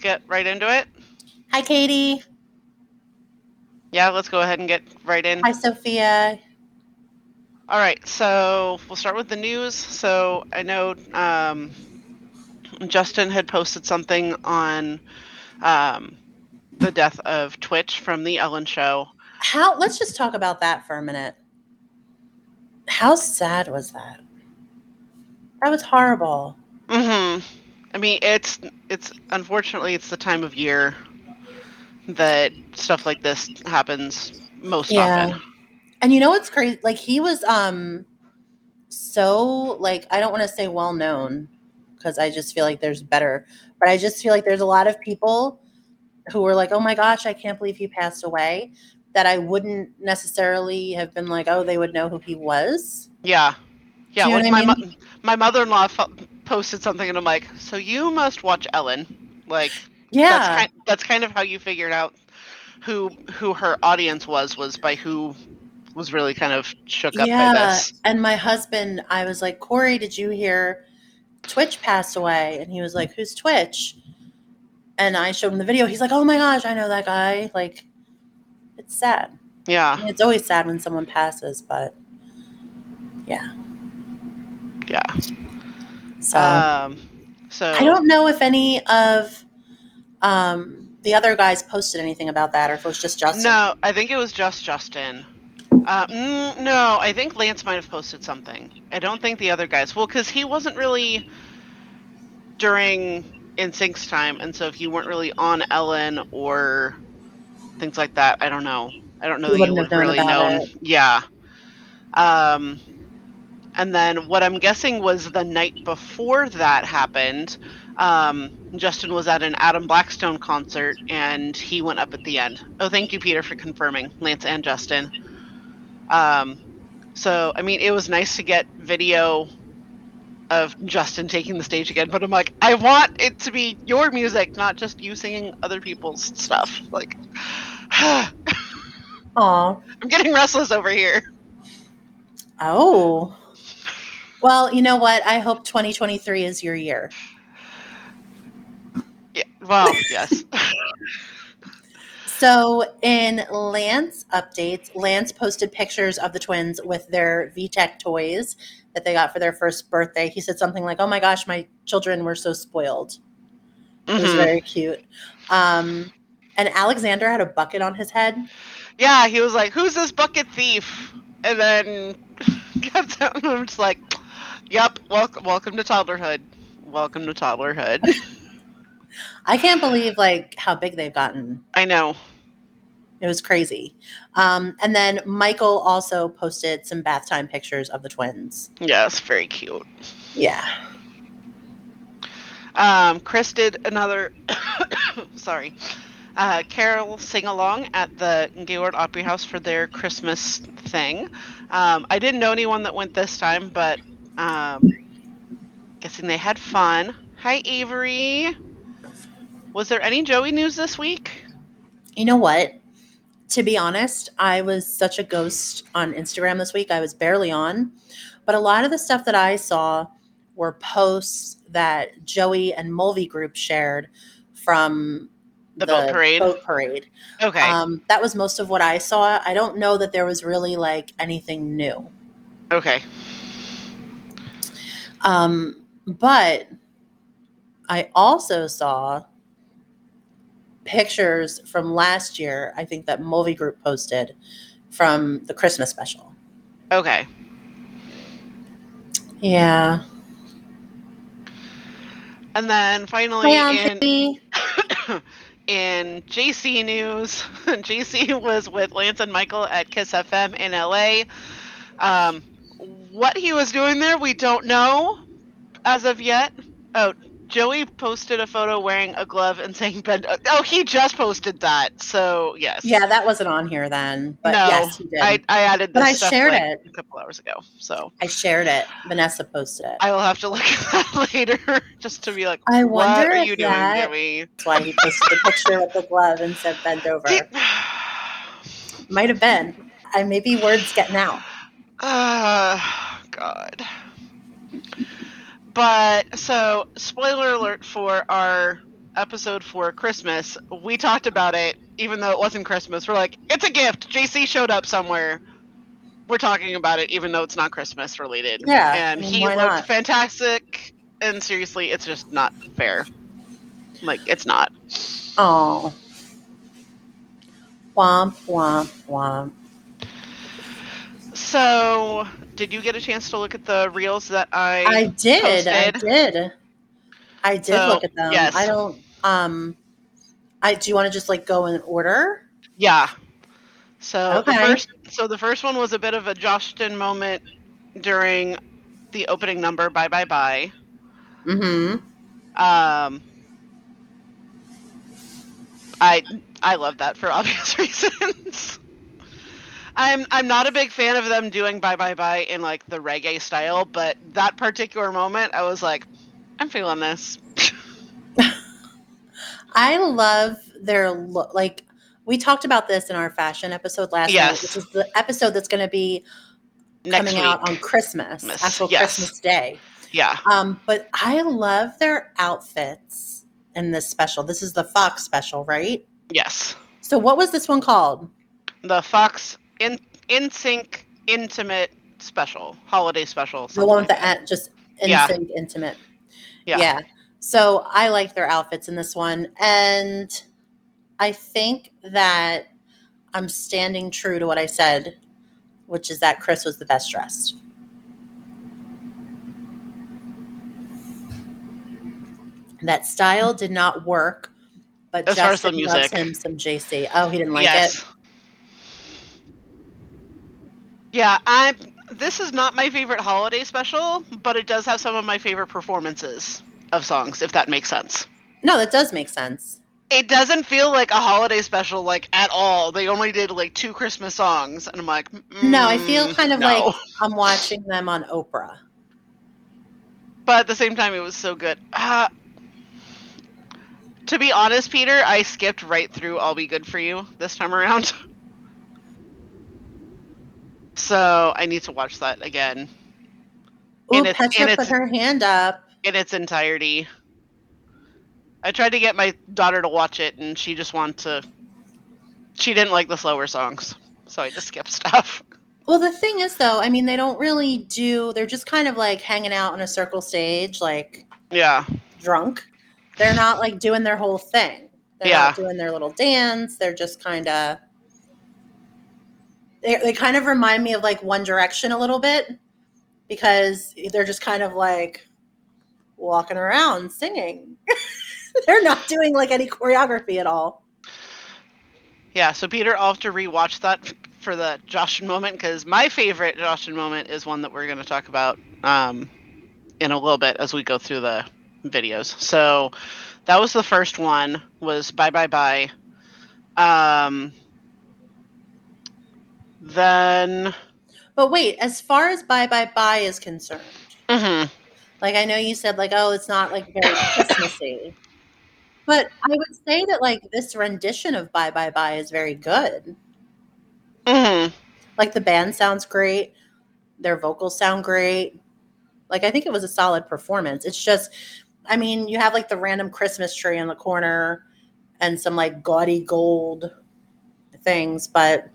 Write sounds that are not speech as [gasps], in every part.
get right into it. Hi, Katie. Yeah, let's go ahead and get right in. Hi, Sophia. All right. So we'll start with the news. So I know um, Justin had posted something on um, the death of Twitch from the Ellen Show. How? Let's just talk about that for a minute. How sad was that? That was horrible. hmm I mean, it's it's unfortunately it's the time of year that stuff like this happens most Yeah. often. And you know what's crazy? Like he was um so like I don't want to say well known because I just feel like there's better, but I just feel like there's a lot of people who were like, "Oh my gosh, I can't believe he passed away." That I wouldn't necessarily have been like, "Oh, they would know who he was." Yeah, yeah. You know like what I my mean? my mother in law fo- posted something, and I'm like, so you must watch Ellen. Like Yeah. that's kind that's kind of how you figured out who who her audience was was by who was really kind of shook up by yeah. this. And my husband, I was like, Corey, did you hear Twitch passed away? And he was like, Who's Twitch? And I showed him the video. He's like, Oh my gosh, I know that guy. Like, it's sad. I Yeah, mean, it's always sad when someone passes, but yeah. yeah. So Um, so I don't know if any of um, the other guys posted anything about that or if it was just Justin. No, I think it was just Justin. Uh, mm, no, I think Lance might have posted something. I don't think the other guys. Well, because he wasn't really during NSYNC's time, and so if you weren't really on Ellen or things like that, I don't know. I don't know You that you wouldn't have known really known. it. Yeah. Um, and then what I'm guessing was the night before that happened. Um, Justin was at an Adam Blackstone concert and he went up at the end. Oh, thank you, Peter, for confirming, Lance and Justin. Um, so, I mean, it was nice to get video of Justin taking the stage again, but I'm like, I want it to be your music, not just you singing other people's stuff. Like, [sighs] I'm getting restless over here. Oh. Well, you know what? I hope 2023 is your year. Yeah, well, yes. So, in Lance updates, Lance posted pictures of the twins with their VTech toys that they got for their first birthday. He said something like, "Oh my gosh, my children were so spoiled." It was Mhm. very cute. Um, and Alexander had a bucket on his head. Yeah, he was like, "Who's this bucket thief?" And then kept out, and I'm just like, "Yep, welcome, welcome to toddlerhood. Welcome to toddlerhood." [laughs] I can't believe like how big they've gotten. I know. It was crazy. Um, and then Michael also posted some bath time pictures of the twins. Yes, very cute. Yeah. Um, Chris did another, [coughs] sorry, uh, Carol sing along at the Gaylord Opry House for their Christmas thing. Um, I didn't know anyone that went this time, but um, guessing they had fun. Hi, Avery. Was there any Joey news this week? You know what? To be honest, I was such a ghost on Instagram this week. I was barely on. But a lot of the stuff that I saw were posts that Joey and Mulvey Group shared from The boat parade? boat parade. Okay. Um, that was most of what I saw. I don't know that there was really like anything new. okay. Um, but I also saw pictures from last year, I think that Mulvey Group posted from the Christmas special. Okay. Yeah. And then finally, Hi, in [coughs] in JC news, [laughs] JC was with Lance and Michael at Kiss FM in LA. Um, what he was doing there, we don't know as of yet. Oh, Joey posted a photo wearing a glove and saying "bend." Oh, he just posted that. So yes. Yeah, that wasn't on here then. But no, yes, he did. I, I, added. But I shared like, it. a couple hours ago. So I shared it. Vanessa posted it. I will have to look at that [laughs] later, just to be like, I what wonder are if you doing, that- Joey? That's why he posted the picture with the glove and said bend [laughs] over. Might have been. I maybe words getting out. Ah, God. but so spoiler alert for our episode for Christmas. We talked about it, even though it wasn't Christmas. We're like, it's a gift. JC showed up somewhere. We're talking about it, even though it's not Christmas related. Yeah, and I mean, he looked not? fantastic. And seriously, it's just not fair. Like, it's not. Oh. Womp womp womp. So, did you get a chance to look at the reels that I? I did. I did. I did So, look at them. yes. I don't um I do you want to just like go in order? Yeah. So the Okay. first, so the first one was a bit of a Justin moment during the opening number. Bye bye bye. Mm-hmm. Um, I I love that for obvious [laughs] reasons. I'm I'm not a big fan of them doing bye bye bye in like the reggae style, but that particular moment, I was like, I'm feeling this. [laughs] I love their look. Like we talked about this in our fashion episode last Yes. night, which is the episode that's going to be Next coming week, out on Christmas, Christmas, actual yes. Christmas Day. yeah, Um, but I love their outfits in this special. This is the Fox special, right? yes, So what was this one called? the Fox in NSYNC intimate special holiday special. The one with the like just Yeah. instant intimate. Yeah. yeah. So I like their outfits in this one. And I think that I'm standing true to what I said, which is that Chris was the best dressed. That style did not work, but As far as the Justin loves him some JC. Oh, he didn't like yes. it. Yeah, I. This is not my favorite holiday special, but it does have some of my favorite performances of songs, if that makes sense. No, that does make sense. It doesn't feel like a holiday special, like at all. They only did like two Christmas songs, and I'm like, No, I feel mm, kind of no. like I'm watching them on Oprah. But at the same time, it was so good. Uh, to be honest, Peter, I skipped right through "I'll Be Good for You" this time around. [laughs] So I need to watch that again Ooh, And it's- Petra put her hand up. in its entirety. I tried to get my daughter to watch it, and she just wanted to. She didn't like the slower songs, so I just skipped [laughs] stuff. Well, the thing is, though, I mean, they don't really do. They're just kind of like hanging out on a circle stage, like Yeah, drunk. They're not like doing their whole thing. They're Yeah. not doing their little dance. They're just kind of. They, kind of remind me of like One Direction a little bit because they're just kind of like walking around singing. [laughs] they're not doing like any choreography at all. yeah. So Peter, I'll have to rewatch that for the Justin moment because my favorite Justin moment is one that we're going to talk about um, in a little bit as we go through the videos. So that was the first one. Was bye bye bye. Um, then. But wait, as far as Bye Bye Bye is concerned, mhm. Like I know you said like oh it's not like very [coughs] Christmassy. But I would say that like this rendition of Bye Bye Bye is very good. Mhm. Like the band sounds great. Their vocals sound great. Like I think it was a solid performance. It's just I mean, you have like the random Christmas tree in the corner and some like gaudy gold things, but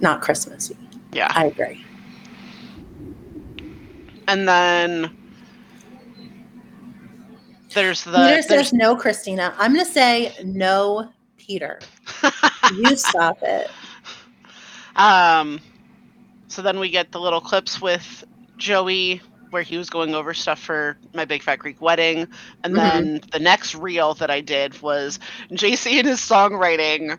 not Christmassy. Yeah. I agree. And then there's the Peter there's, says no, Christina. I'm going to say no, Peter. [laughs] You stop it. um so then we get the little clips with Joey where he was going over stuff for my big fat Greek wedding. And Mhm. then the next reel that I did was JC and his songwriting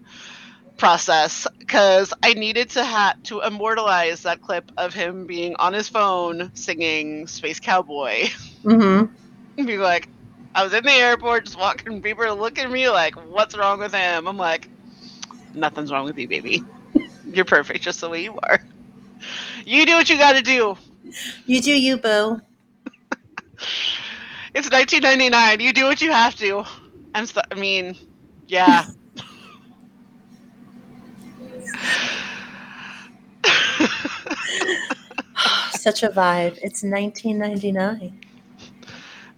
process because I needed to ha- to immortalize that clip of him being on his phone singing Space Cowboy. Mm-hmm. [laughs] be like, I was in the airport just walking, people are looking at me like, what's wrong with him? I'm like, nothing's wrong with you, baby. You're perfect just the way you are. You do what you gotta do. You do you, boo. [laughs] It's 1999. You do what you have to. I'm so, I mean, yeah. Such a vibe. It's 1999.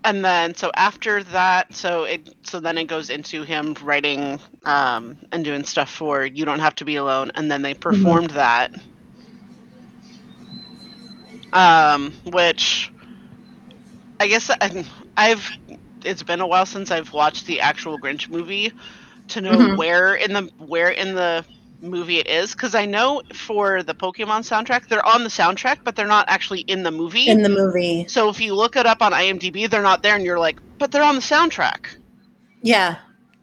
and then so after that so it so then it goes into him writing um and doing stuff for you don't have to be alone and then they performed that um which i guess I, i've it's been a while since i've watched the actual grinch movie to know Mhm. where in the where in the movie it is because i know for the pokemon soundtrack they're on the soundtrack but they're not actually in the movie In the movie. so if you look it up on IMDb, they're not there, and you're like, but they're on the soundtrack. Yeah.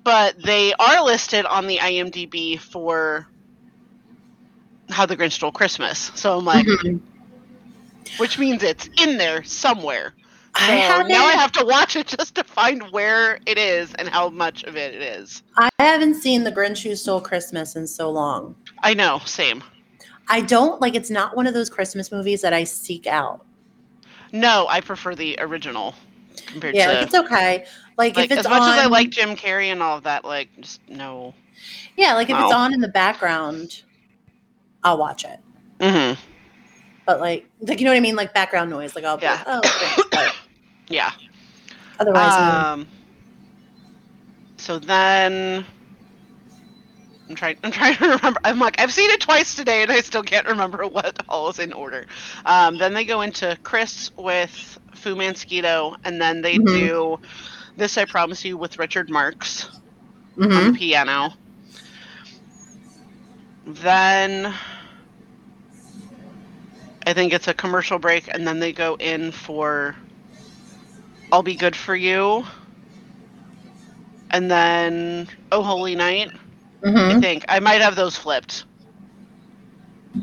But they are listed on the IMDb for How the Grinch Stole Christmas. So I'm like, Mhm. which means it's in there somewhere. I haven't, now I have to watch it just to find where it is and how much of it it is. I haven't seen The Grinch Who Stole Christmas in so long. I know, same. I don't like it's not one of those Christmas movies that I seek out. No, I prefer the original compared Yeah, to like it's okay. Like, like, if it's as much on, as I like Jim Carrey and all of that. Like, just no. yeah, like if it's on in the background, I'll watch it. Mm-hmm. But like, like you know what I mean, like background noise. Like I'll be Yeah. like, oh, okay. Yeah. otherwise. Um. So then, I'm trying. I'm trying to remember. I'm like, I've seen it twice today, and I still can't remember what all is in order. Um, then they go into Chris with FuManSkeeto, and then they Mhm. do "This I Promise You" with Richard Marx on Mhm. the piano. Then I think it's a commercial break, and then they go in for I'll Be Good for You. And then Oh Holy Night. I Mhm. think I might have those flipped.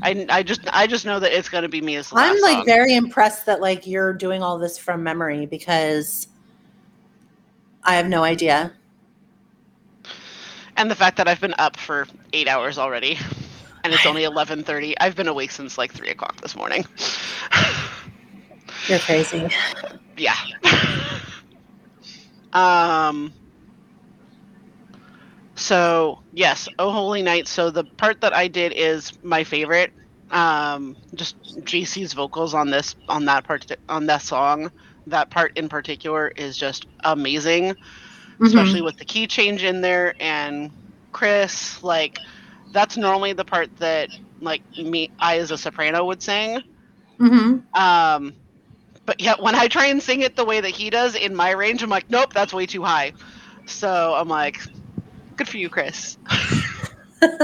I, I just I just know that it's gonna be me as I'm like song. very impressed that like you're doing all this from memory because I have no idea. and the fact that I've been up for eight hours already, and it's only eleven thirty. I've been awake since like three o'clock this morning. [laughs] You're crazy. yeah. um. So yes, Oh Holy Night. So the part that I did is my favorite. Um, just JC's vocals on this on that part on that song. That part in particular is just amazing, Mm-hmm. especially with the key change in there and Chris. Like that's normally the part that like me I as a soprano would sing. hmm Um, but yet when I try and sing it the way that he does in my range, I'm like, nope, that's way too high. So I'm like, good for you, Chris. [laughs]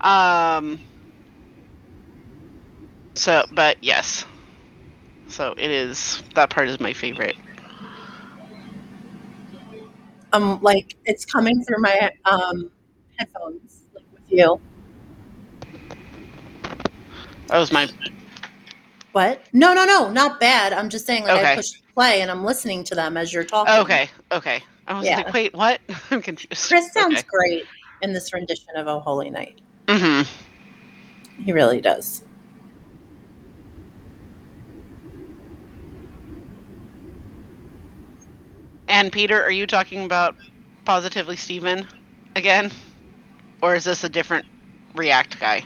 um. So, but yes. So it is. That part is my favorite. um, like it's coming through my um headphones, like with you. That was my. What? No, no, no, not bad. I'm just saying, like I Okay. pushed play and I'm listening to them as you're talking. Okay. Okay. I was Yeah. like, wait, what? [laughs] I'm confused. Chris sounds Okay. great in this rendition of "Oh Holy Night." Mm-hmm. He really does. And Peter, are you talking about positively Steven again? Or is this a different React guy?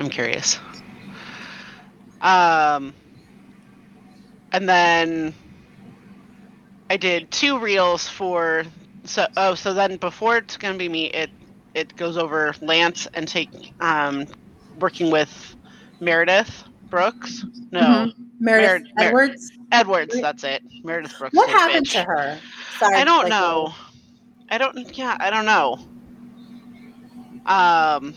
I'm curious. Um and then I did two reels for so oh so then before it's gonna be me it it goes over Lance and take um working with Meredith Brooks. No. Mhm. Meredith Mer- Mer- Edwards. Edwards, that's it. Meredith Brooks. what happened bitch. to her? Sorry, I don't like, know. I don't. Yeah, I don't know. Um.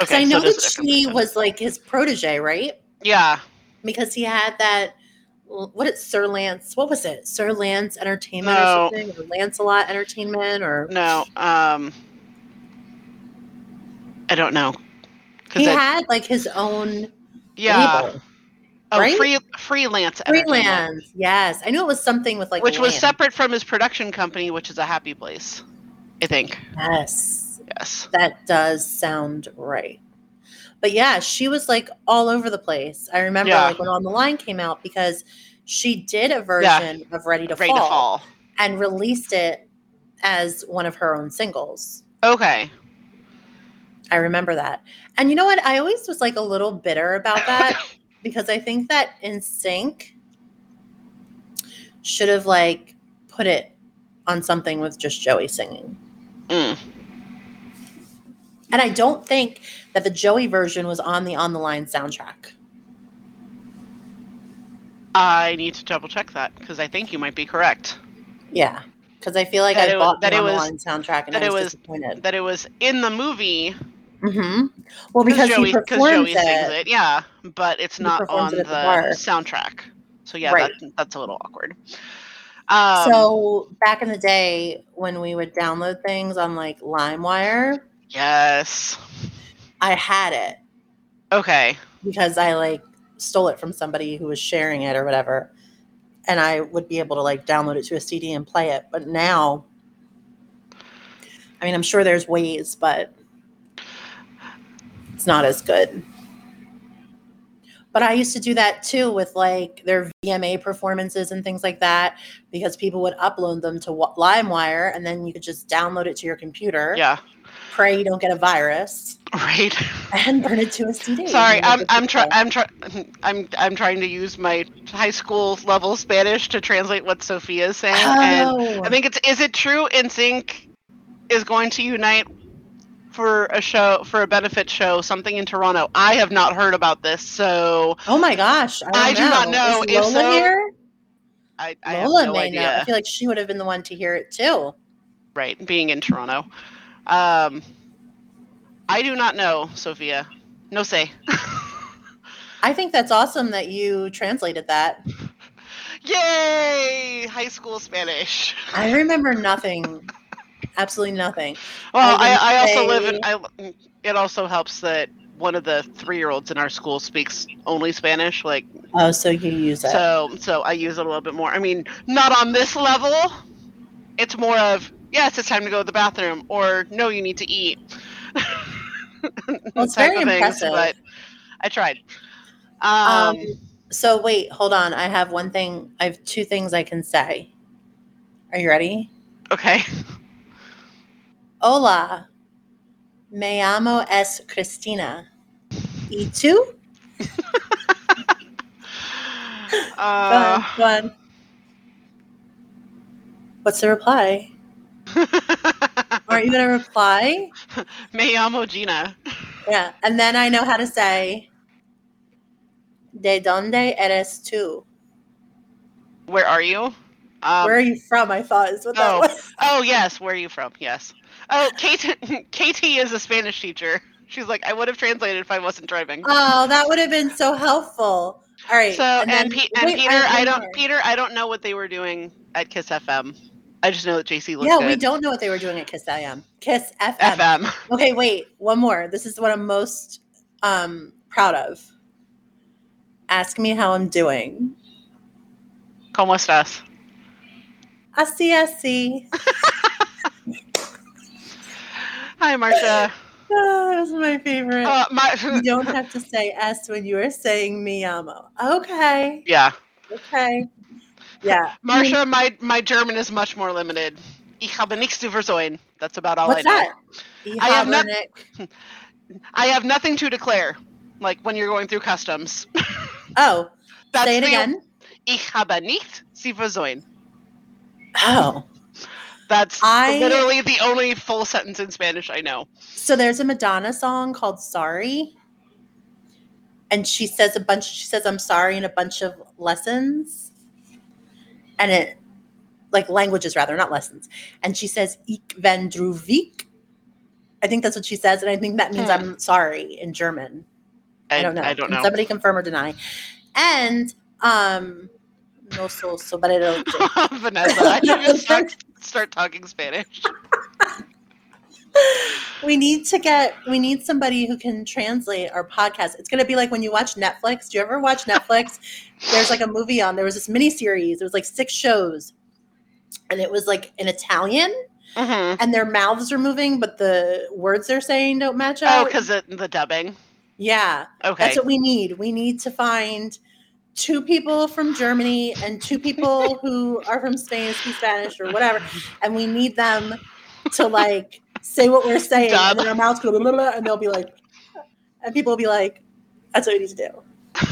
Okay, I know so that she person. was like his protege, right? Yeah. Because he had that. What is Sir Lance? What was it? Sir Lance Entertainment No. or something, or Lancelot Entertainment, or No. Um. I don't know. he had like his own yeah. label. Oh, right? free freelance. Freelance. Yes, I knew it was something with like which was separate from his production company, which is a happy place. I think. Yes, Yes. that does sound right. But yeah, she was like all over the place. I remember Yeah. like when On the Line came out because she did a version of Ready to Ready Fall, to fall. and released it as one of her own singles. Okay. I remember that. And you know what? I always was like a little bitter about that [coughs] because I think that NSYNC should have like put it on something with just Joey singing. Mm. And I don't think that the Joey version was on the On the Line soundtrack. I need to double check that because I think you might be correct. Yeah. Because I feel like That I it was- bought that the it On the Line soundtrack and that I it was, was- disappointed. That it was in the movie Mm-hmm. Well, because Joey, he performs Joey it. sings it. Yeah, but it's He not on the, the soundtrack. So yeah, Right. that, that's a little awkward. Um, so back in the day when we would download things on like LimeWire, yes. I had it Okay. because I like stole it from somebody who was sharing it or whatever. And I would be able to like download it to a CD and play it. But now, I mean, I'm sure there's ways, but it's not as good. But I used to do that too with like their VMA performances and things like that because people would upload them to LimeWire and then you could just download it to your computer. Yeah. Pray you don't get a virus Right. and burn it to a CD. Sorry, I'm I'm trying. I'm trying I'm I'm trying to use my high school level Spanish to translate what Sophia is saying, and Oh, I think it's is it true NSYNC is going to unite for a show for a benefit show something in Toronto. I have not heard about this, so oh my gosh! I, I do not know. Is If Lola so, here? I, I have Lola no may idea. know. I feel like she would have been the one to hear it too. Right, being in Toronto. Um, I do not know, Sophia. No say. I think that's awesome that you translated that. [laughs] Yay! High school Spanish. I remember nothing, absolutely nothing. Well, I I, I, would also live in. I, it also helps that one of the three-year-olds in our school speaks only Spanish. Like Oh, so you use it. so, so I use it a little bit more. I mean, not on this level. It's more of yes, it's time to go to the bathroom, or no, you need to eat. [laughs] Well, it's very things, impressive. But I tried. Um, Um, so wait, hold on. I have one thing. I have two things I can say. Are you ready? okay. [laughs] Hola, me llamo es Cristina. ¿Y tú? [laughs] Go Uh, on, go on. What's the reply? Aren't you going to reply? [laughs] Me llamo Gina. Yeah. And then I know how to say, ¿De dónde eres tú? Where are you? Um, Where are you from? I thought is what that oh. was. [laughs] Oh yes, where are you from? Yes. Oh, Kate, [laughs] KT is a Spanish teacher. She's like, I would have translated if I wasn't driving. Oh, that would have been so helpful. All right. so and, then- Pe- and wait, Peter, have I don't. Peter, I don't know what they were doing at Kiss FM. I just know that JC looks Yeah, good. we don't know what they were doing at Kiss FM. Kiss FM. FM. Okay, wait, one more. This is what I'm most um, proud of. Ask me how I'm doing. ¿Cómo estás? Así, así. Hi, Marcia. [laughs] Oh, that was my favorite. Uh, my, [laughs] you don't have to say S when you are saying mi amo. Okay, yeah, okay. Yeah. [laughs] Marcia. My my German is much more limited. Ich habe nichts zu versäumen. That's about all What's I know. that? I have Habernick. [laughs] I have nothing to declare. Like when you're going through customs. [laughs] Oh, That's say it the- again. Ich habe nicht zu versäumen. Oh. That's I- literally the only full sentence in Spanish I know. So there's a Madonna song called Sorry. And she says a bunch, she says, I'm sorry in a bunch of lessons. And it, like languages rather, not lessons. And she says, Ich ben druvik. I think that's what she says. And I think that means Hmm. I'm sorry in German. I, I don't know. I don't Can know. Somebody confirm or deny. And, um, no so, so, but I don't. Vanessa, I should just start, start talking Spanish. [laughs] we need to get we need somebody who can translate our podcast it's going to be like when you watch netflix do you ever watch netflix [laughs] there's like a movie on there was this mini series it was like six shows and it was like in italian hmm and their mouths are moving but the words they're saying don't match up. Oh, because the, the dubbing. yeah Okay. that's what we need we need to find two people from Germany and two people [laughs] who are from Spain speak Spanish or whatever, and we need them to like say what we're saying, Dub. and then our mouths go blah, blah, blah, and they'll be like, and people will be like, "That's what we need to do." [laughs]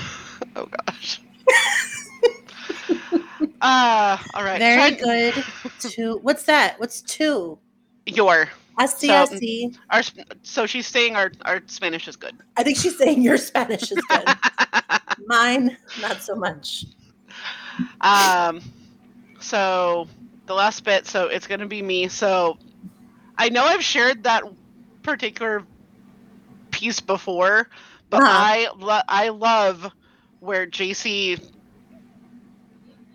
Oh gosh. [laughs] uh all right. Very Try- good. Two. What's that? What's two? Your I see. So- I see. our so she's saying our our Spanish is good. I think she's saying your Spanish is good. [laughs] Mine, not so much. um so the last bit so it's going to be me. So I know I've shared that particular piece before, but Uh-huh. I lo- I love where JC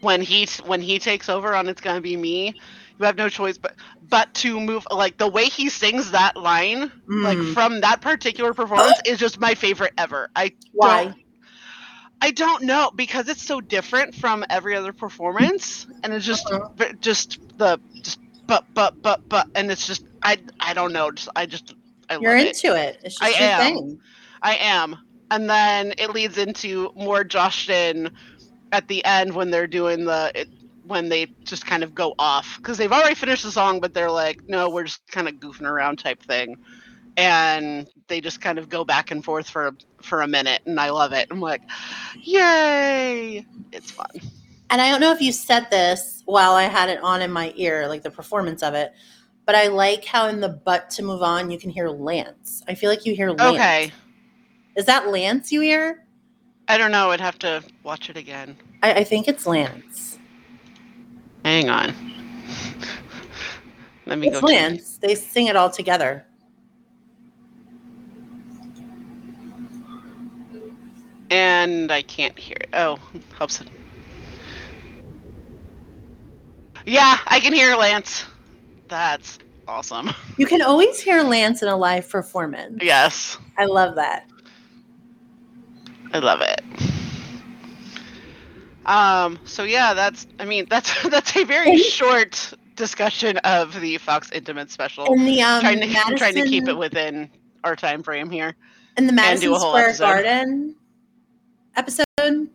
when he when he takes over on it's going to be me. You have no choice but but to move like the way he sings that line like Mm. from that particular performance is just my favorite ever. I Why? don't I don't know because it's so different from every other performance, and it's just Uh-huh. just the just but but but but, and it's just I I don't know. Just I just I You're love it. into it. It's just I am. thing. I am, and then it leads into more Justin at the end when they're doing the it, when they just kind of go off because they've already finished the song, but they're like, no, we're just kind of goofing around type thing, and they just kind of go back and forth for for a minute, and I love it. I'm like, yay! It's fun. And I don't know if you said this while I had it on in my ear, like the performance of it, but I like how in the butt to move on you can hear Lance. I feel like you hear Lance. Okay, Is that Lance you hear? I don't know. I'd have to watch it again. I, I think it's Lance. Hang on. Let me It's go. Lance. They sing it all together. and I can't hear it. Oh, helps it. Yeah, I can hear Lance. That's awesome. [laughs] You can always hear Lance in a live performance. Yes, I love that. I love it. Um. So yeah, that's. I mean, [laughs] that's that's a very And- short discussion of the Fox Intimate Special. In the um, trying to Madison, [laughs] trying to keep it within our time frame here. in the and Madison do a whole Square episode. Garden episode,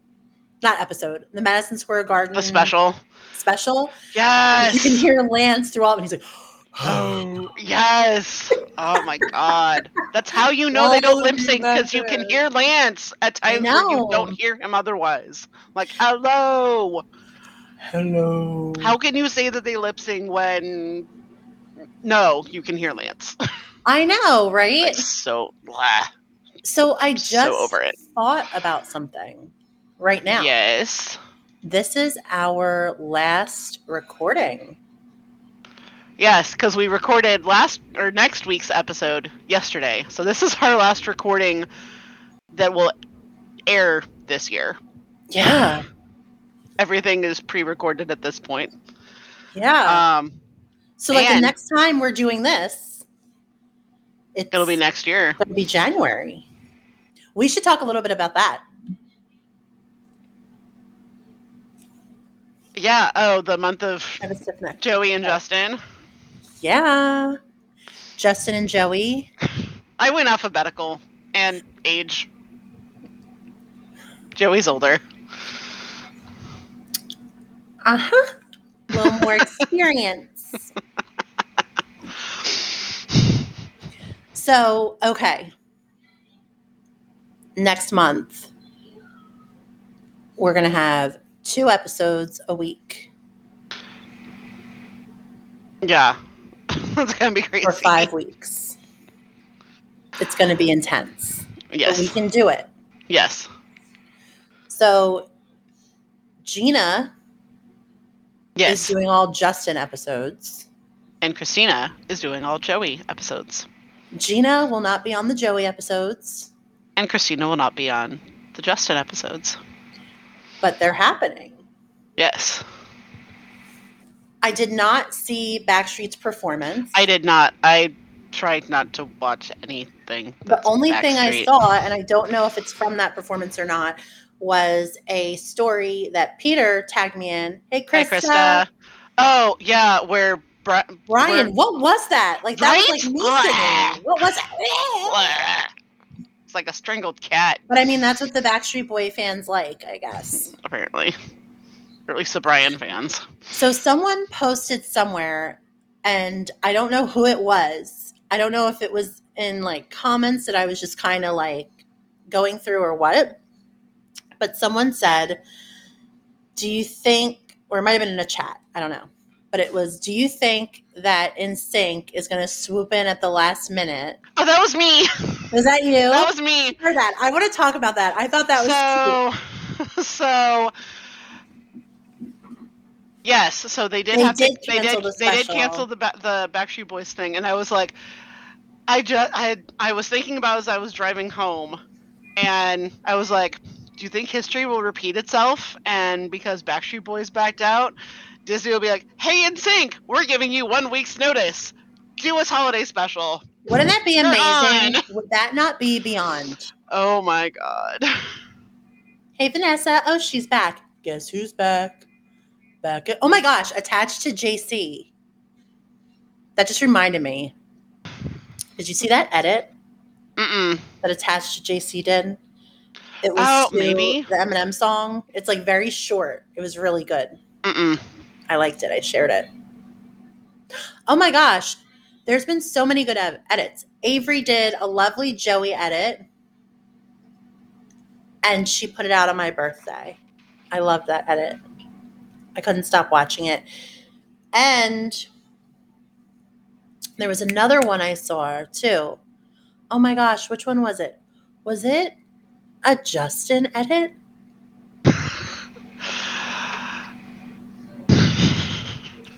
not episode, the Madison Square Garden The special. Special. Yes. You can hear Lance through all of it. He's like, [gasps] Oh yes! Oh my god! That's how you know they don't lip sync because you can hear Lance at times where you don't hear him otherwise. Like, hello. "Hello." How can you say that they lip sync when? No, you can hear Lance. I know, right? Like, so blah. So I so just over it. thought about something right now. Yes. This is our last recording. Yes, because we recorded last or next week's episode yesterday. So this is our last recording that will air this year. Yeah. Everything is pre-recorded at this point. Yeah. Um, so like the next time we're doing this, it's it'll be next year. It'll be January. We should talk a little bit about that. Yeah. Oh, the month of I have a stiff neck. Joey and Justin. Yeah. Justin and Joey. I went alphabetical and age. Joey's older. Uh huh. A little more experience. [laughs] so, okay. Next month, we're going to have two episodes a week Yeah. [laughs] That's gonna be crazy. for five weeks. It's going to be intense, but we can do it. Yes. So, Gina is doing all Justin episodes. And Christina is doing all Joey episodes. Gina will not be on the Joey episodes, And Christina will not be on the Justin episodes. But they're happening. Yes. I did not see Backstreet's performance. I did not. I tried not to watch anything. the only thing I saw, and I don't know if it's from that performance or not, was a story that Peter tagged me in. Hey, Krista. Krista. Oh, yeah, where Bri- Brian, where- what was that? Like that was like me. What was it? It's like a strangled cat, But I mean, that's what the Backstreet Boy fans like, I guess. apparently. Or at least the Brian fans. So someone posted somewhere, and I don't know who it was. I don't know if it was in like comments that I was just kind of like going through or what. But someone said, Do you think, or it might have been in a chat, I don't know. But it was, do you think that NSYNC is going to swoop in at the last minute? Oh, that was me. Was that you? That was me. I heard that. I want to talk about that. I thought that was cute. so, [laughs] so yes, so they did They have did to, they did the they did cancel the the Backstreet Boys thing, and I was like, I just I I was thinking about as I was driving home, and I was like, do you think history will repeat itself? And because Backstreet Boys backed out, Disney will be like, hey, NSYNC, we're giving you one week's notice. Do us holiday special. Wouldn't that be amazing? Would that not be beyond? Oh my god. Hey, Vanessa. Oh, she's back. Guess who's back? Back. At- oh my gosh, attached to JC. That just reminded me. Did you see that edit Mm-mm. that attached to JC did? It was Oh, maybe. the Eminem song. It's like very short. It was really good. Mm-mm. I liked it. I shared it. Oh my gosh. There's been so many good ed- edits. Avery did a lovely Joey edit, and she put it out on my birthday. I love that edit. I couldn't stop watching it. And there was another one I saw too. Oh my gosh, which one was it? Was it a Justin edit?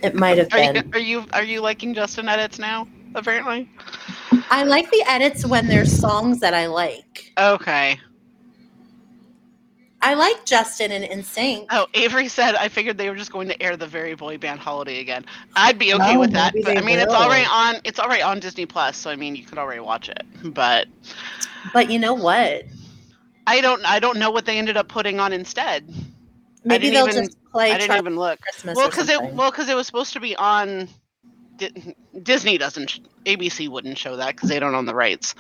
It might have Are you, been. are you are you liking Justin edits now? Apparently. I like the edits when there's songs that I like. Okay. I like Justin and NSYNC. Oh, Avery said I figured they were just going to air the very boy band holiday again. I'd be okay Oh, with that. But I mean, it's already on. It's already on Disney Plus, so I mean, you could already watch it. But But you know what? I don't. I don't know what they ended up putting on instead. Maybe they'll even- just play I didn't Charlie even look. Christmas Well, because it well because it was supposed to be on. Di- Disney doesn't. ABC wouldn't show that because they don't own the rights.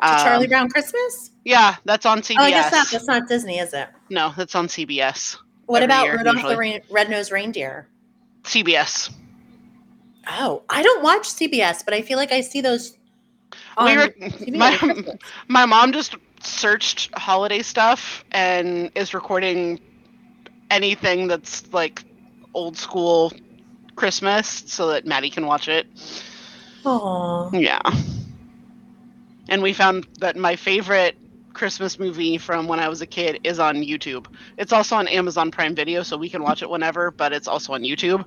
To Charlie Um, Brown Christmas? Yeah, that's on CBS. Oh, I guess not. That's not Disney, is it? No, that's on CBS. What about year, Rudolph usually. the Rain- Red-Nosed Reindeer? CBS. Oh, I don't watch CBS, but I feel like I see those. We were my, [laughs] my mom just searched holiday stuff and is recording anything that's like old school Christmas so that Maddie can watch it. Aw. Yeah. And we found that my favorite Christmas movie from when I was a kid is on YouTube. It's also on Amazon Prime Video, so we can watch it whenever, but it's also on YouTube.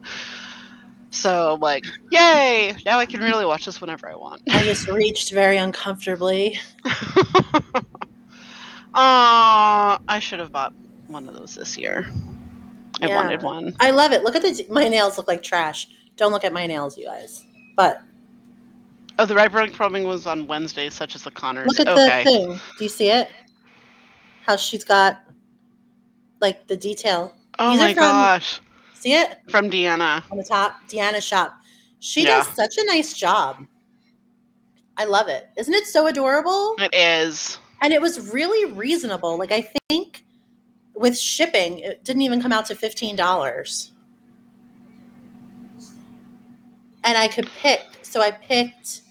So, like, yay! Now I can really watch this whenever I want. I just reached very uncomfortably. [laughs] Aw, I should have bought one of those this year. I Yeah. wanted one. I love it. Look at the my nails look like trash. Don't look at my nails, you guys. But Oh, the ripe probing was on Wednesday, such as the Connors. look at okay. the thing. Do you see it? How she's got like the detail. Oh These my from- gosh. See it From Deanna. on the top? Deanna shop. She Yeah. does such a nice job. I love it. Isn't it so adorable? It is. And it was really reasonable. Like I think with shipping, it didn't even come out to fifteen dollars. And I could pick. So I picked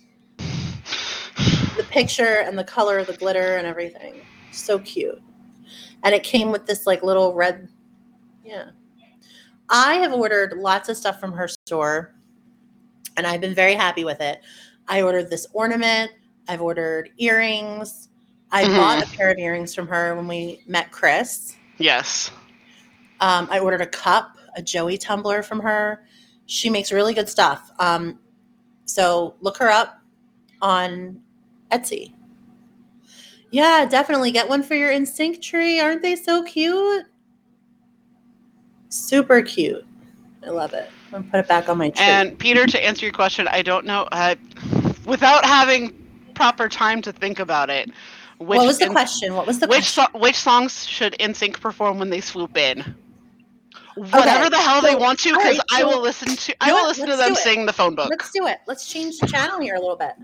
the picture and the color of the glitter and everything. So cute. And it came with this like little red yeah. I have ordered lots of stuff from her store and I've been very happy with it. I ordered this ornament, I've ordered earrings. I Mhm. bought a pair of earrings from her when we met Chris. Yes. Um, I ordered a cup, a Joey tumbler from her. She makes really good stuff. Um, so look her up on Etsy. Yeah, definitely get one for your instinct tree. Aren't they so cute? Super cute. I love it. I'm gonna put it back on my tree. And Peter, to answer your question, I don't know. Uh, without having proper time to think about it, which what was the in- question? What was the which question? so- which songs should NSYNC perform when they swoop in? whatever Okay, the hell they want to, because right, I so- will listen to. I will listen to them sing the phone book. Let's do it. Let's change the channel here a little bit.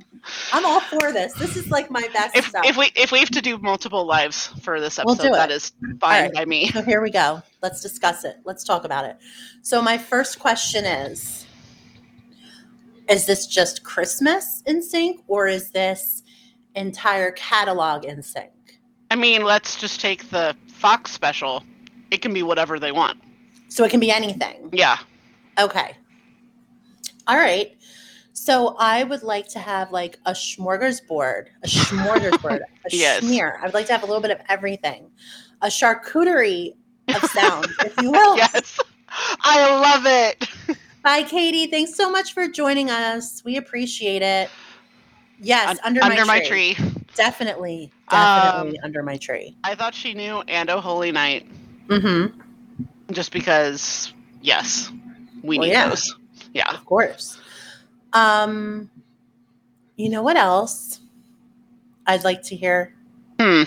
I'm all for this. This is like my best If stuff. if we if we have to do multiple lives for this We'll episode, do that fine right. by me. So here we go. Let's discuss it. Let's talk about it. So my first question is is this just Christmas NSYNC or is this entire catalog NSYNC? I mean, let's just take the Fox special. It can be whatever they want. So it can be anything. Yeah. Okay. All right. So I would like to have like a smorgasbord, a smorgasbord, [laughs] a Yes. schmear. I would like to have a little bit of everything, a charcuterie of sound, if you will. [laughs] Yes. I love it. Bye, Katie. Thanks so much for joining us. We appreciate it. Yes, Un- under, under my, my tree. tree. Definitely, Um, definitely under my tree. I thought she knew and Oh Holy Night Mm-hmm. just because, yes, we Well, need yeah. those. Yeah. Of course. Um, you know what else I'd like to hear Hmm.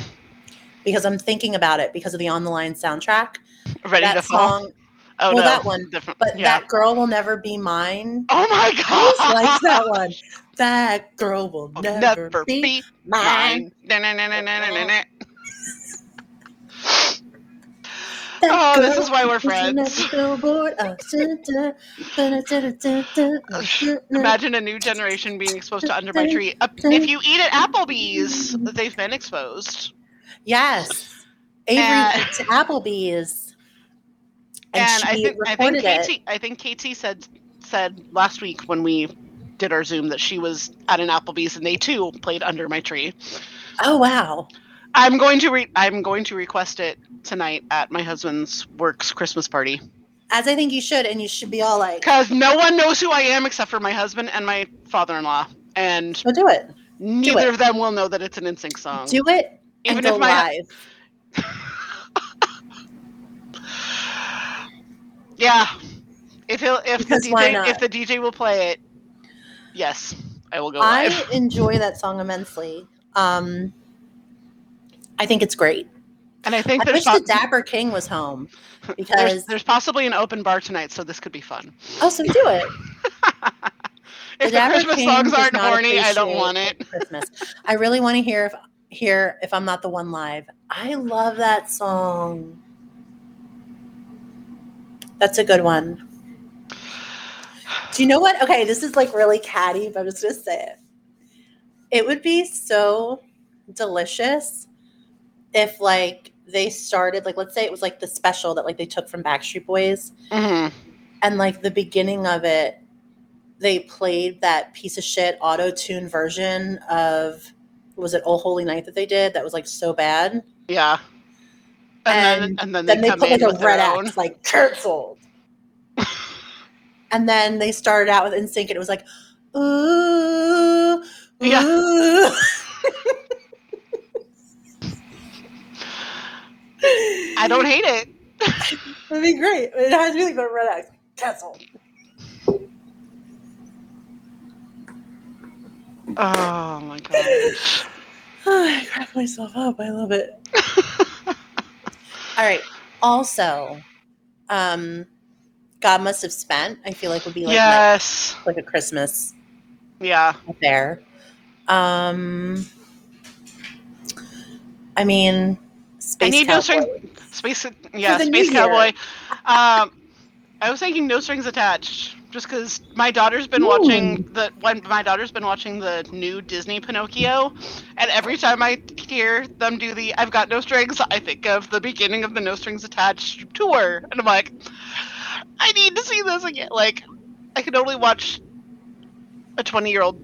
because I'm thinking about it because of the On the Line soundtrack. Ready that to fall? song, oh well, no. that one, Different. but yeah. that girl will never be mine. oh my [laughs] I god. just like that one that girl will never, never be, be mine. mine. Oh, this is why we're friends. Imagine a new generation being exposed to Under My Tree. If you eat at Applebee's, they've been exposed. Yes. Avery and, to Applebee's. And, and I think, I think, KT, I think KT said said last week when we did our Zoom that she was at an Applebee's and they too played Under My Tree. Oh wow! I'm going to re- I'm going to request it tonight at my husband's work's Christmas party As I think you should, and you should be all like, because no one knows who I am except for my husband and my father-in-law, and "So do it, neither it. of them will know that it's an NSYNC song. do it, Even if my live." [laughs] yeah, if he'll if Because the DJ if the DJ will play it, yes, I will go I [laughs] enjoy that song immensely. Um, I think it's great. And I think I there's wish the Dapper King was home [laughs] there's, because there's possibly an open bar tonight, so this could be fun. oh, so do it. [laughs] if the, Dapper Christmas King songs aren't not horny, I don't want it. Christmas. I really want to hear if hear if I'm not the one live. I love that song. That's a good one. Do you know what? Okay, this is like really catty, but I'm just gonna say it. It would be so delicious if like they started like let's say it was like the special that like they took from Backstreet Boys hmm and like the beginning of it they played that piece of shit auto-tune version of was it Oh Holy Night that they did that was like so bad Yeah. And, And then and then then they, they put in like a red. X like cancelled and then they started out with NSYNC and it was like ooh Yeah. ooh. [laughs] I don't hate it. It'd be great. It has really good red X. Cancel. Oh my gosh. [sighs] I crack myself up. I love it. [laughs] All right. Also, um, God must have spent. I feel like would be like my- yes. like a Christmas Yeah. affair. Um, I mean, Space I need no Cowboy. string- Space. Yeah. Space. Cowboy. Um, I was thinking no strings attached, just because my daughter's been Ooh. watching the when my daughter's been watching the new Disney Pinocchio, and every time I hear them do the "I've got no strings," I think of the beginning of the No Strings Attached tour, and I'm like, I need to see this again. Like, I can only watch a 20 year old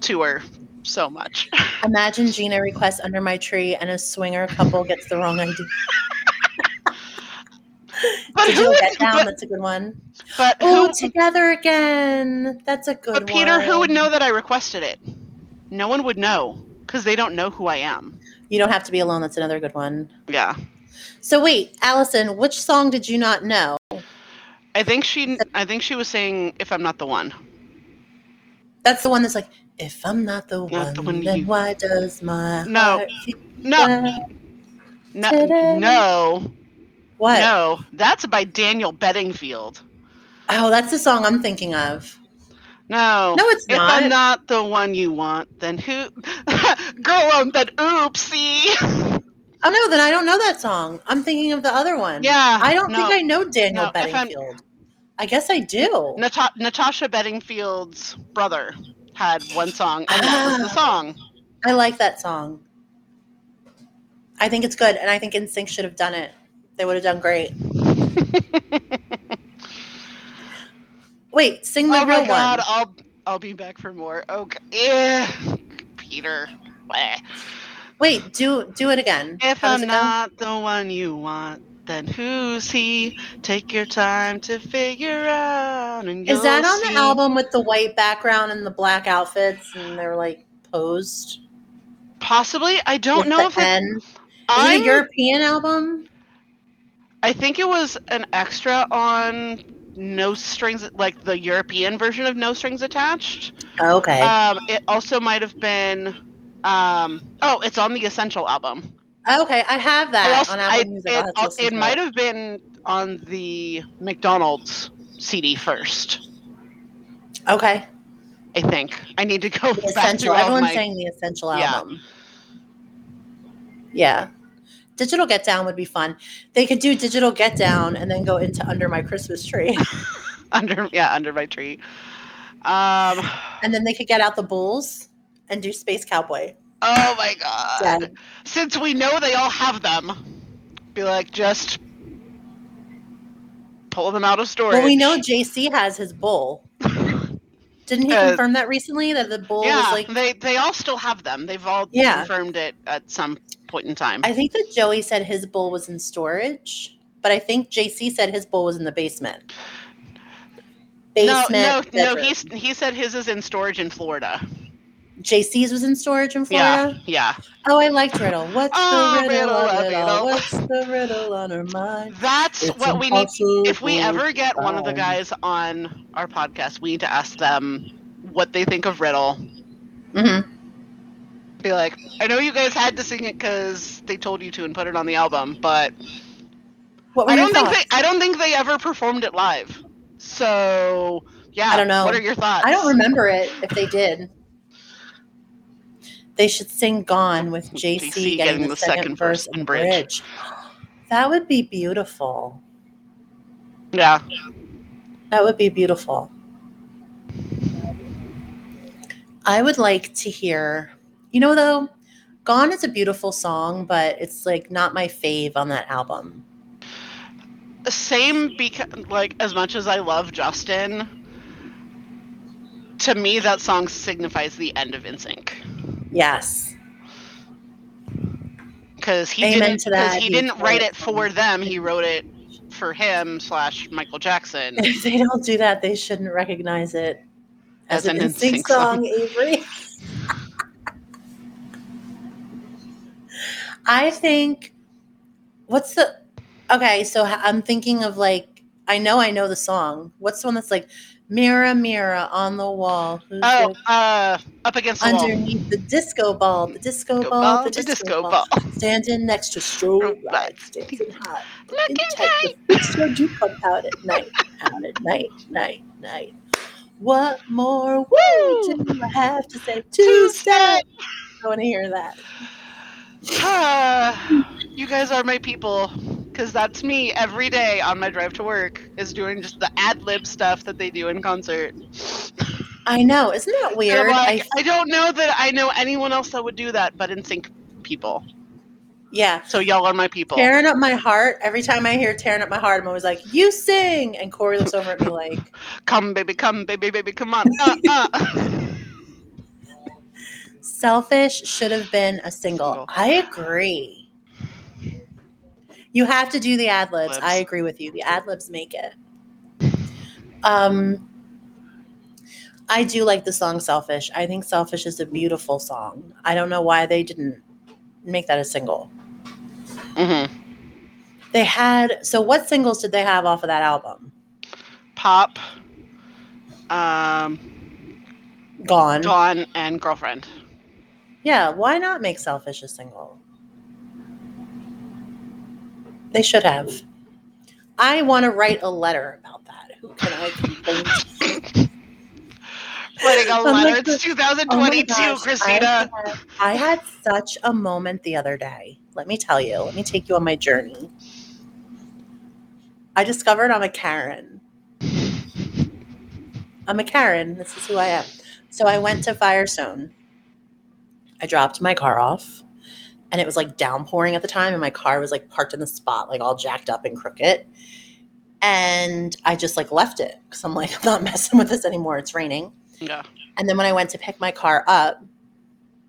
tour so much. [laughs] Imagine Gina requests under my tree, and a swinger couple gets the wrong idea. [laughs] But Did who you would, get down? but, That's a good one. but Oh, who, together again. That's a good one. but Peter, one. who would know that I requested it? No one would know because they don't know who I am. You don't have to be alone. That's another good one. Yeah. So wait, Allison, which song did you not know? I think she I think she was saying if I'm not the one. That's the one that's like, if I'm not the Not one, the one then you- why does my No. No, no, Today. no. What? No, that's by Daniel Bedingfield. Oh, that's the song I'm thinking of. No. No, it's if not. If I'm not the one you want, then who? [laughs] Girl, um, then oopsie. Oh no, then I don't know that song. I'm thinking of the other one. Yeah, I don't no. think I know Daniel No, Bedingfield. I guess I do. Nata- Natasha Bedingfield's brother had one song, and that was the ah. song. I like that song. I think it's good, and I think NSYNC should have done it. They would have done great. [laughs] Wait, sing the oh real my god, one. I'll I'll be back for more. Okay, yeah. Peter. Bleh. Wait, do do it again. If How I'm not the one you want, then who's he? Take your time to figure out. And Is that on the album with the white background and the black outfits, and they're like posed? Possibly. I don't know if it, N? Is it a European album? I think it was an extra on No Strings, like the European version of No Strings Attached. Okay. Um, it also might have been. Um, oh, it's on the Essential album. Okay, I have I that also, on Apple I'll it, have it might have been on the McDonald's CD first. Okay. I think I need to go The [laughs] essential. through Everyone's my. saying the essential Yeah. album. Yeah. Digital Get Down would be fun. They could do Digital Get Down and then go into Under My Christmas Tree. [laughs] under yeah under my tree. Um. and then they could get out the Bulls and do Space Cowboy. Oh my god. Since we know they all have them, be like just pull them out of storage. Well, we know JC has his bowl. [laughs] Didn't he Uh, confirm that recently? That the bowl yeah, was like. they they all still have them. They've all Yeah. confirmed it at some point in time. I think that Joey said his bowl was in storage, but I think JC said his bowl was in the basement. no, Basement. no, no. bedroom. He's he said his is in storage in Florida. JC's was in storage in Florida. Yeah, yeah. Oh, I liked riddle. What's Oh, the riddle? riddle, riddle. What's the riddle on her mind? That's It's what we need. If we ever get one of the guys on our podcast, we need to ask them what they think of Riddle. Mm-hmm. Be like, I know you guys had to sing it because they told you to and put it on the album, but What were I don't think thoughts? they. I don't think they ever performed it live. So yeah, I don't know. What are your thoughts? I don't remember it if they did. They should sing "Gone" with JC, getting, the, second, verse and bridge. That would be beautiful. Yeah, That would be beautiful. I would like to hear, you know, though, Gone is a beautiful song, but it's like not my fave on that album. same. Because like as much as I love Justin, to me that song signifies the end of NSYNC. Yes. because he Amen didn't that. he He didn't write it it for them. He wrote it for him slash Michael Jackson. [laughs] If they don't do that, they shouldn't recognize it as, As an an NSYNC NSYNC song, song. Avery. I think what's the okay? So I'm thinking of like I know I know the song. What's the one that's like mirror mirror on the wall? Who's Oh, the- uh, up against the wall. underneath the disco ball, the disco ball, ball, the disco, disco ball. ball. standing next to strobe Right. lights, dancing hot, looking tight. Fix your jukebox out at night, out at night, night, night. What more woo do I have to say? Tuesday. I want to hear that. Ah, you guys are my people, because that's me every day on my drive to work. Is doing just the ad lib stuff that they do in concert. I know, isn't that [laughs] weird? like, I I don't know that I know anyone else that would do that, but NSYNC people. yeah. So y'all are my people. Tearing up my heart. Every time I hear tearing up my heart, I'm always like, "You sing," and Corey looks over at me like, Come, baby, come, baby, baby, come on. Uh, uh. [laughs] Selfish should have been a. Single. I agree. You have to do the ad libs. Libs. I agree with you. The ad libs make it. Um, I do like the song Selfish. I think Selfish is a beautiful song. I don't know why they didn't make that a single. Mhm. They had, so what singles did they have off of that album? Pop, um, Gone. Dawn, and Girlfriend. Yeah, why not make Selfish a single? They should have. I want to write a letter about that. Who can I complain? [laughs] Writing a letter. it's oh 2022, gosh, Christina. I had, I had such a moment the other day. Let me tell you. Let me take you on my journey. I discovered I'm a Karen. I'm a Karen. This is who I am. So I went to Firestone. I dropped my car off, and it was like downpouring at the time, and my car was like parked in the spot, like all jacked up and crooked. And I just like left it because I'm like, [laughs] I'm not messing with this anymore. It's raining. Yeah. And then when I went to pick my car up,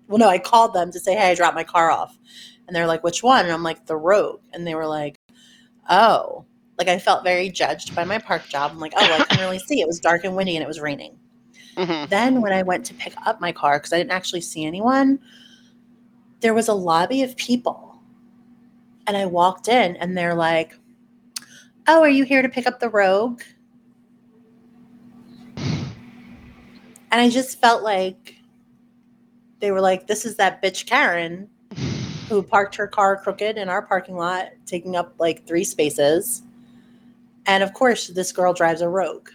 well, no, I called them to say, hey, I dropped my car off. And they're like, which one? And I'm like, the Rogue. And they were like, oh. Like I felt very judged by my park job. I'm like, oh, I can't really see. It was dark and windy and it was raining. [laughs] hmm Then when I went to pick up my car, because I didn't actually see anyone, there was a lobby of people. And I walked in and they're like, oh, are you here to pick up the Rogue? And I just felt like they were like, this is that bitch Karen who parked her car crooked in our parking lot, taking up like three spaces. And of course, this girl drives a Rogue.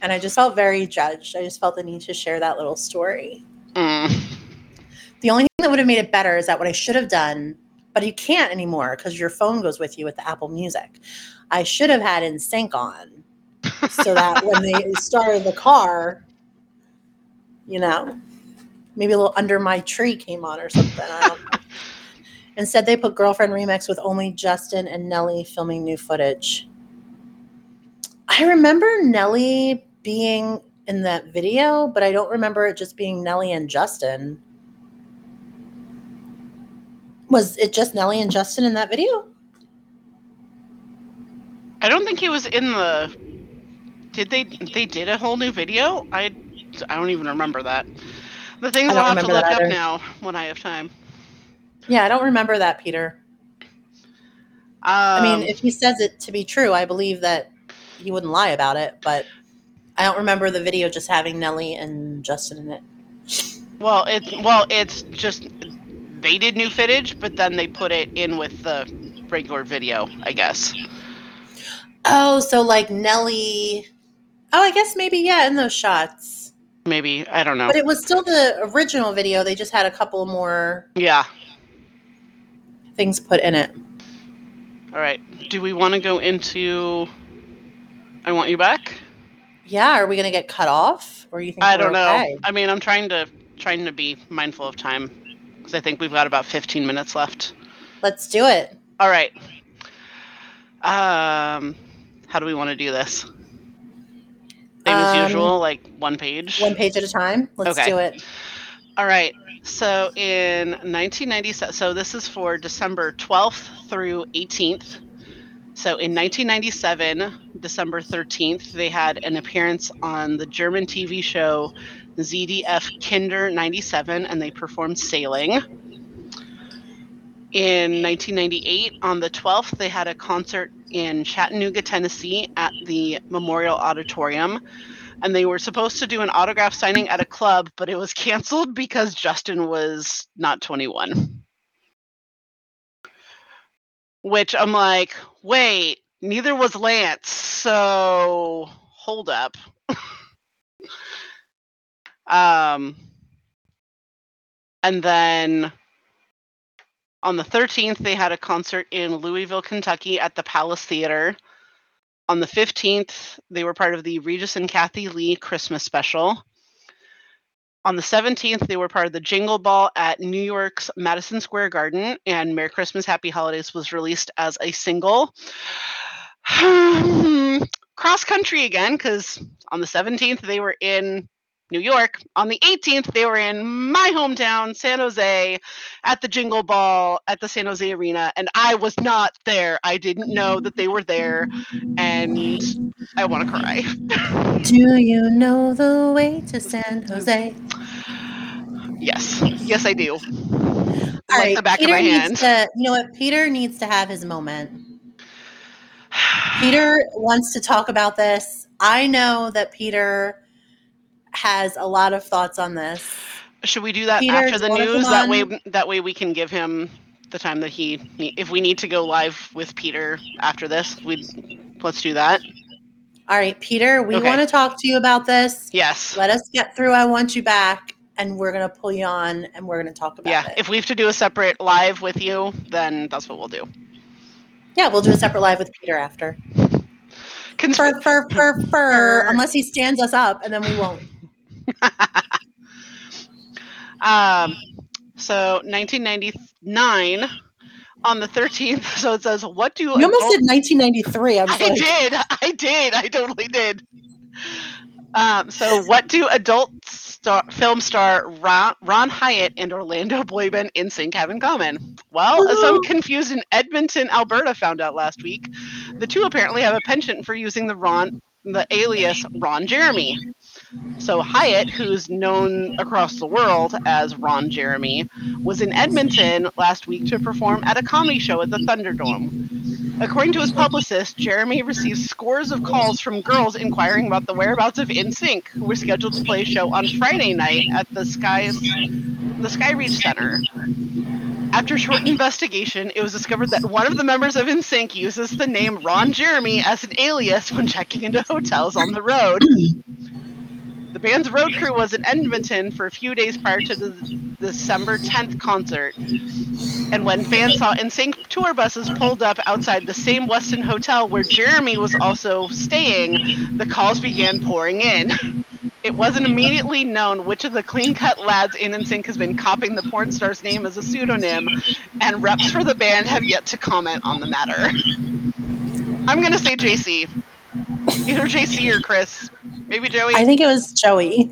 And I just felt very judged. I just felt the need to share that little story. The only thing that would have made it better is that what I should have done, but you can't anymore because your phone goes with you with the Apple Music. I should have had NSYNC on [laughs] so that when they started the car, you know, maybe a little under my tree came on or something. I don't know. [laughs] Instead, they put Girlfriend Remix with only Justin and Nelly filming new footage. I remember Nelly being in that video, but I don't remember it just being Nelly and Justin. Was it just Nelly and Justin in that video? I don't think he was in the. Did they? They did a whole new video. I. I don't even remember that. The things I'll have to look up now when I have time. Yeah, I don't remember that, Peter. Um, I mean, if he says it to be true, I believe that he wouldn't lie about it, but I don't remember the video just having Nelly and Justin in it. well, it's well, it's just they did new footage, but then they put it in with the regular video. I guess. Oh, so like Nelly. Oh, I guess maybe, yeah, in those shots. Maybe I don't know. But it was still the original video. They just had a couple more Yeah. things put in it. All right. Do we want to go into? I want you back. Yeah, are we going to get cut off? Or you think I don't know. okay? I mean, I'm trying to trying to be mindful of time because I think we've got about 15 minutes left. Let's do it. All right. Um, how do we want to do this? Same as Um, usual, like one page. One page at a time. Let's Okay. do it. All right. So in 1997, so this is for December 12th through 18th. So in 1997, December 13th, they had an appearance on the German TV show ZDF Kinder 97 and they performed Sailing. In 1998, on the 12th, they had a concert in Chattanooga, Tennessee at the Memorial Auditorium and they were supposed to do an autograph signing at a club, but it was canceled because Justin was not 21. Which I'm like, wait, neither was Lance. So hold up. [laughs] um, and then on the 13th, they had a concert in Louisville, Kentucky at the Palace Theater. On the 15th, they were part of the Regis and Kathie Lee Christmas special. On the 17th, they were part of the Jingle Ball at New York's Madison Square Garden, and Merry Christmas, Happy Holidays was released as a single. [sighs] Cross country again, because on the 17th, they were in New York. On the 18th, they were in my hometown, San Jose, at the Jingle Ball at the San Jose Arena, and I was not there. I didn't know that they were there, and I want to cry. Do you know the way to San Jose? Yes, yes, I do. All like right, the back Peter of my hand. needs to. You know what? Peter needs to have his moment. Peter wants to talk about this. I know that Peter has a lot of thoughts on this. Should we do that Peter, after the news? That way, that way we can give him the time that he, if we need to go live with Peter after this, we let's do that. All right, Peter, we Okay. want to talk to you about this. Yes. Let us get through I Want You Back, and we're going to pull you on and we're going to talk about Yeah. it. If we have to do a separate live with you, then that's what we'll do. yeah, we'll do a separate live with Peter after. Consp- Fur, fur, fur, fur. [laughs] Unless he stands us up, and then we won't. [laughs] Um, so 1999 on the 13th. [laughs] So it says, "What do You almost did 1993. I was I like, did. I did. I totally did. Um, so, what do adult star, film star Ron, Ron Hyatt and Orlando boy in NSYNC have in common? Well, as some confused in Edmonton, Alberta found out last week, the two apparently have a penchant for using the Ron, the alias Ron Jeremy. So Hyatt, who's known across the world as Ron Jeremy, was in Edmonton last week to perform at a comedy show at the Thunderdome. According to his publicist, Jeremy received scores of calls from girls inquiring about the whereabouts of NSYNC, who were scheduled to play a show on Friday night at the the Skyreach Center. After short investigation, it was discovered that one of the members of NSYNC uses the name Ron Jeremy as an alias when checking into hotels on the road. [clears throat] The band's road crew was in Edmonton for a few days prior to the December 10th concert. And when fans saw NSYNC tour buses pulled up outside the same Westin Hotel where Jeremy was also staying, the calls began pouring in. It wasn't immediately known which of the clean-cut lads in NSYNC has been copying the porn star's name as a pseudonym, and reps for the band have yet to comment on the matter. I'm gonna say JC. Either JC or Chris. Maybe Joey. I think it was Joey.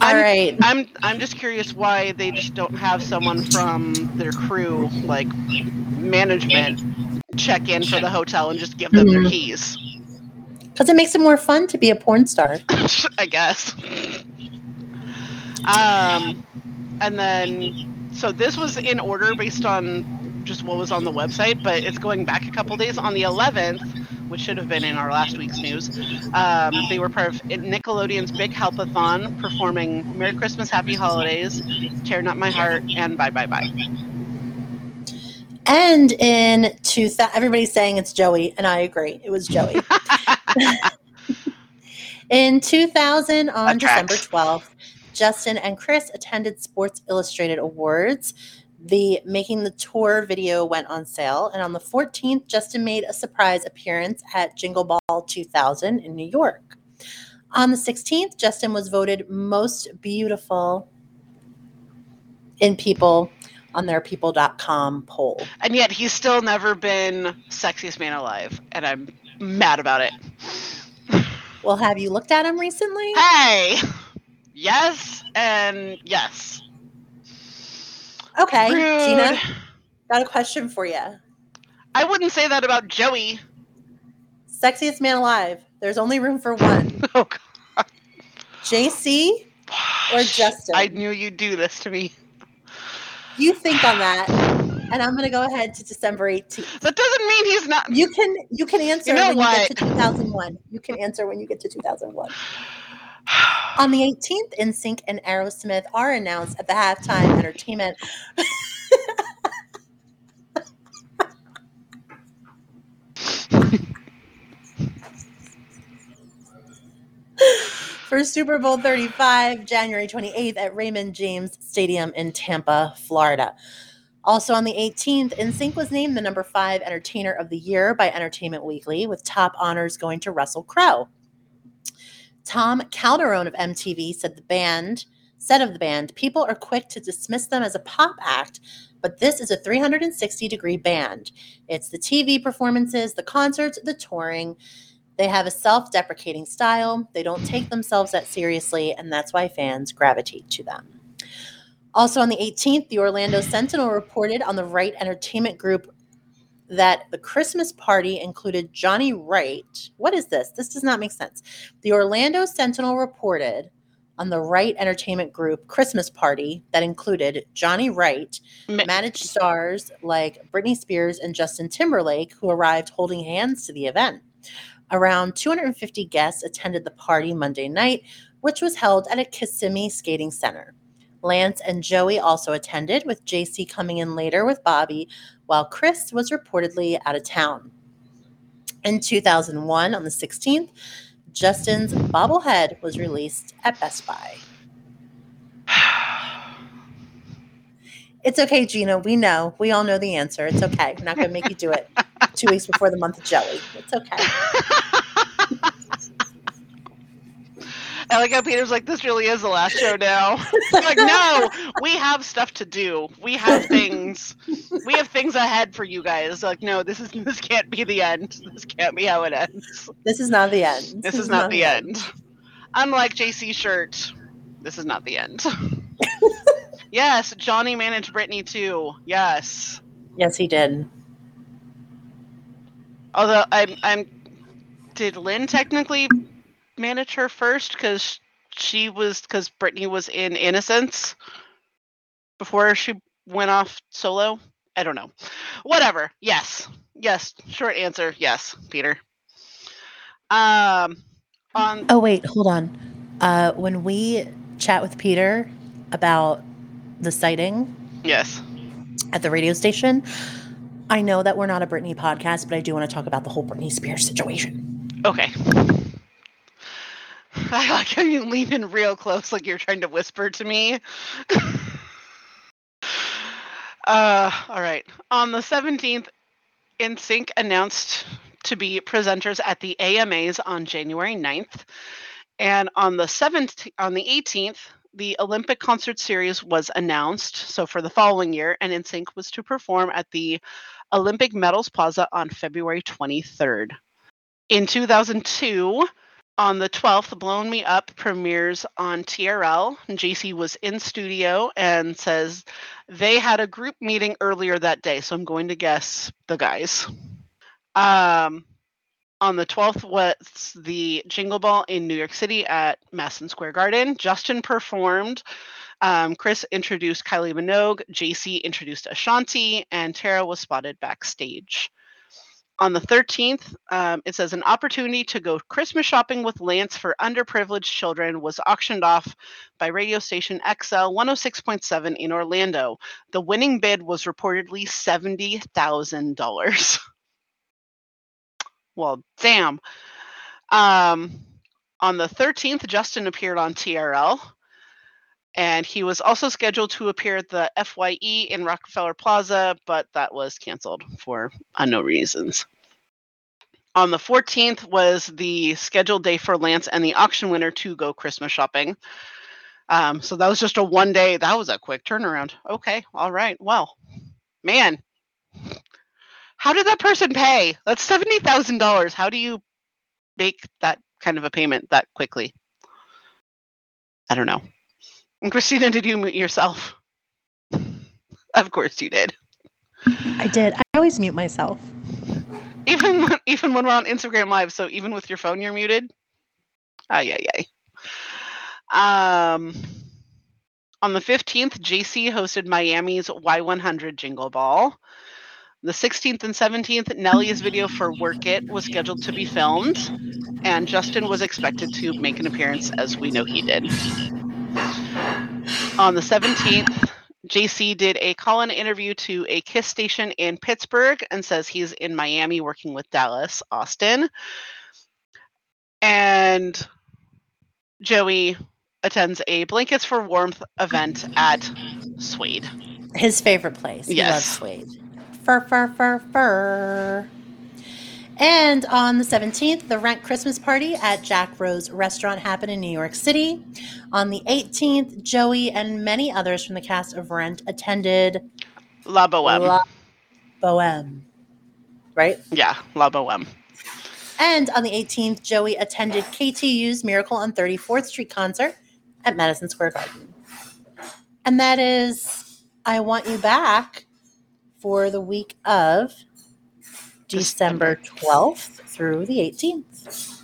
All I'm- right. I'm I'm just curious why they just don't have someone from their crew, like management, check in for the hotel and just give them their Mhm. keys. Because it makes it more fun to be a porn star. [laughs] I guess. Um, and then so this was in order based on just what was on the website, but it's going back a couple days. On the 11th, which should have been in our last week's news, um, they were part of Nickelodeon's Big Helpathon, performing "Merry Christmas, Happy Holidays," "Tear Not My Heart," and "Bye Bye Bye." And in 2000, everybody's saying it's Joey, and I agree. It was Joey. [laughs] [laughs] in 2000, on December 12th, Justin and Chris attended Sports Illustrated Awards. The Making the Tour video went on sale. And on the 14th, Justin made a surprise appearance at Jingle Ball 2000 in New York. On the 16th, Justin was voted most beautiful in people on their people.com poll. And yet he's still never been sexiest man alive, and I'm mad about it. Well, have you looked at him recently? Hey, yes and yes. Okay, Rude. Gina, got a question for you. I wouldn't say that about Joey. Sexiest man alive. There's only room for one. [laughs] Oh God. JC, Or Justin. I knew you'd do this to me. you think on that, and I'm gonna go ahead to December 18th. That doesn't mean he's not. You can you can answer You know when what? you get to 2001. You can answer when you get to 2001. On the 18th, NSYNC and Aerosmith are announced at the halftime entertainment. For Super Bowl 35, January 28th at Raymond James Stadium in Tampa, Florida. Also on the 18th, NSYNC was named the number five entertainer of the year by Entertainment Weekly, with top honors going to Russell Crowe. Tom Calderone of MTV said the band said of the band, people are quick to dismiss them as a pop act, but this is a 360 degree band. It's the TV performances, the concerts, the touring. They have a self deprecating style. They don't take themselves that seriously, and that's why fans gravitate to them. Also on the 18th, the Orlando Sentinel reported on the Wright Entertainment Group that the Christmas party included Johnny Wright. What is this? This does not make sense. The Orlando Sentinel reported on the Wright Entertainment Group Christmas party that included Johnny Wright, managed stars like Britney Spears and Justin Timberlake, who arrived holding hands to the event. Around 250 guests attended the party Monday night, which was held at a Kissimmee skating center. Lance and Joey also attended, with JC coming in later with Bobby, while Chris was reportedly out of town. In 2001, on the 16th, Justin's bobblehead was released at Best Buy. It's okay, Gina. We know. We all know the answer. It's okay. We're not going to make you do it [laughs] two weeks before the month of Joey. It's okay. [laughs] I like how Peter's like, this really is the last show now. [laughs] I'm like, no, we have stuff to do. We have things. We have things ahead for you guys. Like, no, this is this can't be the end. This can't be how it ends. This is not the end. This, is, not, the end. Unlike JC shirt, this is not the end. [laughs] yes, Johnny managed Britney too. Yes. Yes, he did. Although I'm I'm did Lynne technically manage her first because she was because Britney was in Innosense before she went off solo. I don't know. Whatever. Yes. Yes. Short answer. Yes, Peter. Um. On. Oh wait, hold on. Uh, when we chat with Peter about the sighting Yes. at the radio station, I know that we're not a Britney podcast, but I do want to talk about the whole Britney Spears situation. Okay. [laughs] I like how you lean in real close, like you're trying to whisper to me. [laughs] uh, all right. On the 17th, NSYNC announced to be presenters at the AMAs on January 9th. And on the 7th, on the 18th, the Olympic concert series was announced. So for the following year, and NSYNC was to perform at the Olympic Medals Plaza on February 23rd. In 2002, on the 12th, Blowin' Me Up premieres on TRL. JC was in studio and says they had a group meeting earlier that day. So I'm going to guess the guys. Um, on the 12th was the Jingle Ball in New York City at Madison Square Garden. Justin performed. Um, Chris introduced Kylie Minogue. JC introduced Ashanti, and Tara was spotted backstage. On the 13th, um, it says an opportunity to go Christmas shopping with Lance for underprivileged children was auctioned off by radio station XL 106.7 in Orlando. The winning bid was reportedly $70,000. [laughs] well, damn. Um, on the 13th, Justin appeared on TRL. And he was also scheduled to appear at the FYE in Rockefeller Plaza, but that was canceled for unknown reasons. On the 14th was the scheduled day for Lance and the auction winner to go Christmas shopping. Um, so that was just a one day, that was a quick turnaround. Okay, all right. Well, man, how did that person pay? That's $70,000. How do you make that kind of a payment that quickly? I don't know. And Christina, did you mute yourself? [laughs] of course you did. I did. I always mute myself. Even when, even when we're on Instagram Live, so even with your phone, you're muted. Ah, yeah, yeah. Um, on the 15th, JC hosted Miami's Y100 Jingle Ball. The 16th and 17th, Nelly's video for Work It was scheduled to be filmed, and Justin was expected to make an appearance, as we know he did. On the 17th, JC did a call in interview to a KISS station in Pittsburgh and says he's in Miami working with Dallas Austin. And Joey attends a Blankets for Warmth event at Suede. His favorite place. He Yes. loves Suede. Fur, fur, fur, fur. And on the 17th, the Rent Christmas party at Jack Rose Restaurant happened in New York City. On the 18th, Joey and many others from the cast of Rent attended La Boheme. La Boheme. Right? yeah, La Boheme. And on the 18th, Joey attended KTU's Miracle on 34th Street concert at Madison Square Garden. And that is I Want You Back for the week of December 12th through the 18th.